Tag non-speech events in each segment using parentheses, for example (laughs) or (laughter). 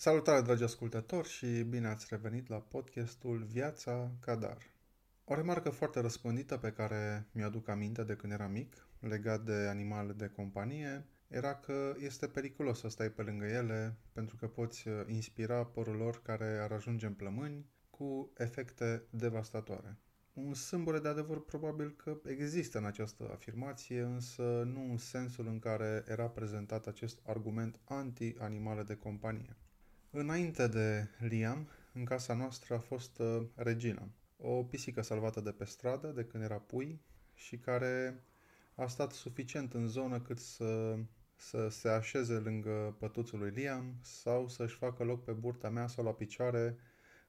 Salutare, dragi ascultători, și bine ați revenit la podcastul Viața Cadar. O remarcă foarte răspândită pe care mi-aduc aminte de când eram mic, legat de animale de companie, era că este periculos să stai pe lângă ele pentru că poți uh, inspira părul lor care ar ajunge în plămâni cu efecte devastatoare. Un sâmbure de adevăr probabil că există în această afirmație, însă nu în sensul în care era prezentat acest argument anti-animale de companie. Înainte de Liam, în casa noastră a fost uh, Regina, o pisică salvată de pe stradă de când era pui și care a stat suficient în zonă cât să, să se așeze lângă pătuțul lui Liam sau să-și facă loc pe burta mea sau la picioare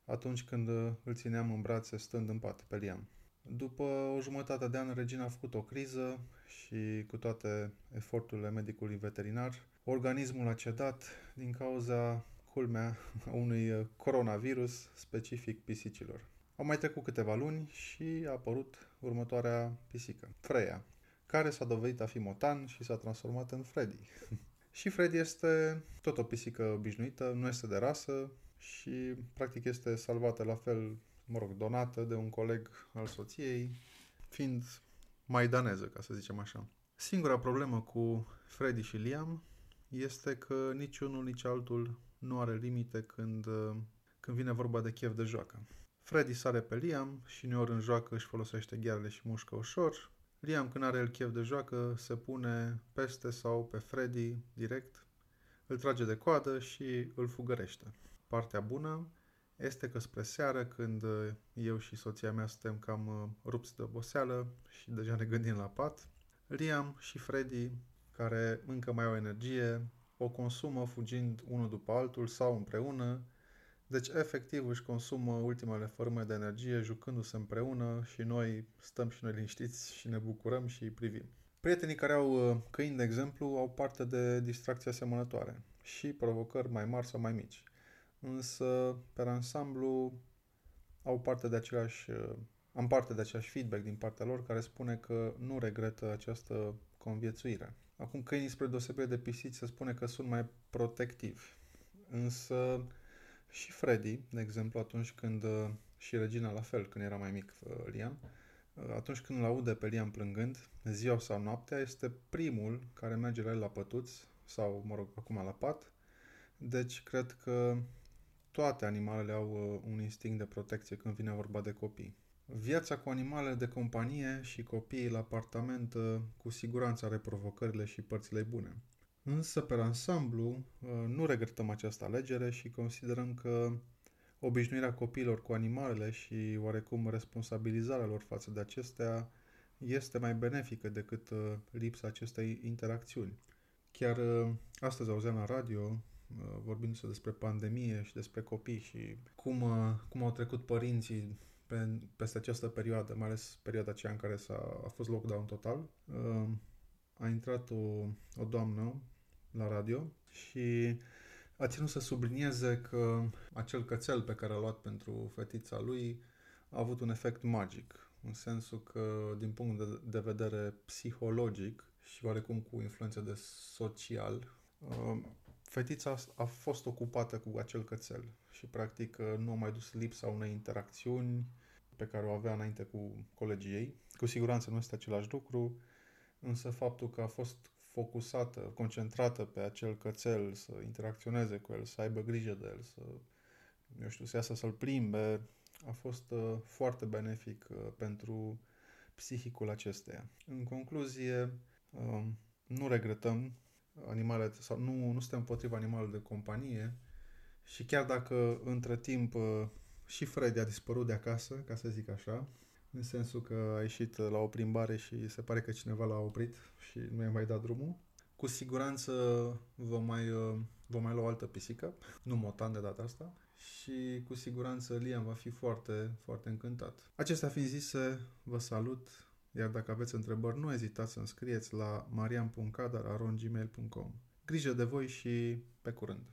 atunci când uh, îl țineam în brațe stând în pat pe Liam. După o jumătate de an, Regina a făcut o criză și cu toate eforturile medicului veterinar, organismul a cedat din cauza culmea unui uh, coronavirus specific pisicilor. Au mai trecut câteva luni și a apărut următoarea pisică, Freya, care s-a dovedit a fi motan și s-a transformat în Freddy. (laughs) și Freddy este tot o pisică obișnuită, nu este de rasă și practic este salvată la fel, mă rog, donată de un coleg al soției, fiind mai daneză, ca să zicem așa. Singura problemă cu Freddy și Liam este că niciunul, nici altul nu are limite când, uh, când vine vorba de chef de joacă. Freddy sare pe Liam și uneori în joacă își folosește ghearele și mușcă ușor. Liam, când are el chef de joacă, se pune peste sau pe Freddy direct, îl trage de coadă și îl fugărește. Partea bună este că spre seară, când uh, eu și soția mea suntem cam uh, rupți de oboseală și deja ne gândim la pat, Liam și Freddy, care încă mai au energie, o consumă fugind unul după altul sau împreună, deci efectiv își consumă ultimele forme de energie jucându-se împreună și noi stăm și noi liniștiți și ne bucurăm și îi privim. Prietenii care au uh, câini, de exemplu, au parte de distracție asemănătoare și provocări mai mari sau mai mici. Însă, pe ansamblu, au parte de același, uh, am parte de același feedback din partea lor care spune că nu regretă această conviețuire. Acum câinii, spre deosebire de pisici, se spune că sunt mai protectivi. Însă și Freddy, de exemplu, atunci când, uh, și Regina la fel, când era mai mic uh, Liam, uh, atunci când îl aude pe Liam plângând, ziua sau noaptea, este primul care merge la el la pătuț, sau, mă rog, acum la pat. Deci, cred că toate animalele au un instinct de protecție când vine vorba de copii. Viața cu animale de companie și copiii la apartament uh, cu siguranță are provocările și părțile bune. Însă, pe ansamblu, uh, nu regretăm această alegere și considerăm că obișnuirea copiilor cu animalele și oarecum responsabilizarea lor față de acestea este mai benefică decât uh, lipsa acestei interacțiuni. Chiar astăzi auzeam la radio vorbindu-se despre pandemie și despre copii și cum, cum au trecut părinții pe, peste această perioadă, mai ales perioada aceea în care s-a, a fost lockdown total, uh, a intrat o, o doamnă la radio și a ținut să sublinieze că acel cățel pe care l-a luat pentru fetița lui a avut un efect magic, în sensul că, din punct de, de vedere psihologic și oarecum cu influență de social, uh, fetița a fost ocupată cu acel cățel și practic nu a mai dus lipsa unei interacțiuni pe care o avea înainte cu colegii ei. Cu siguranță nu este același lucru, însă faptul că a fost focusată, concentrată pe acel cățel, să interacționeze cu el, să aibă grijă de el, să, eu știu, să iasă să-l plimbe, a fost uh, foarte benefic uh, pentru psihicul acesteia. În concluzie, uh, nu regretăm animale, sau nu, nu suntem împotriva animalelor de companie și chiar dacă între timp uh, și Freddy a dispărut de acasă, ca să zic așa, în sensul că a ieșit la o plimbare și se pare că cineva l-a oprit și nu i-a mai dat drumul. Cu siguranță vă mai, uh, vă mai lua o altă pisică, nu Motan de data asta, și cu siguranță Liam va fi foarte, foarte încântat. Acestea fiind zise, vă salut, iar dacă aveți întrebări, nu ezitați să-mi scrieți la marian.cadar.gmail.com Grijă de voi și pe curând!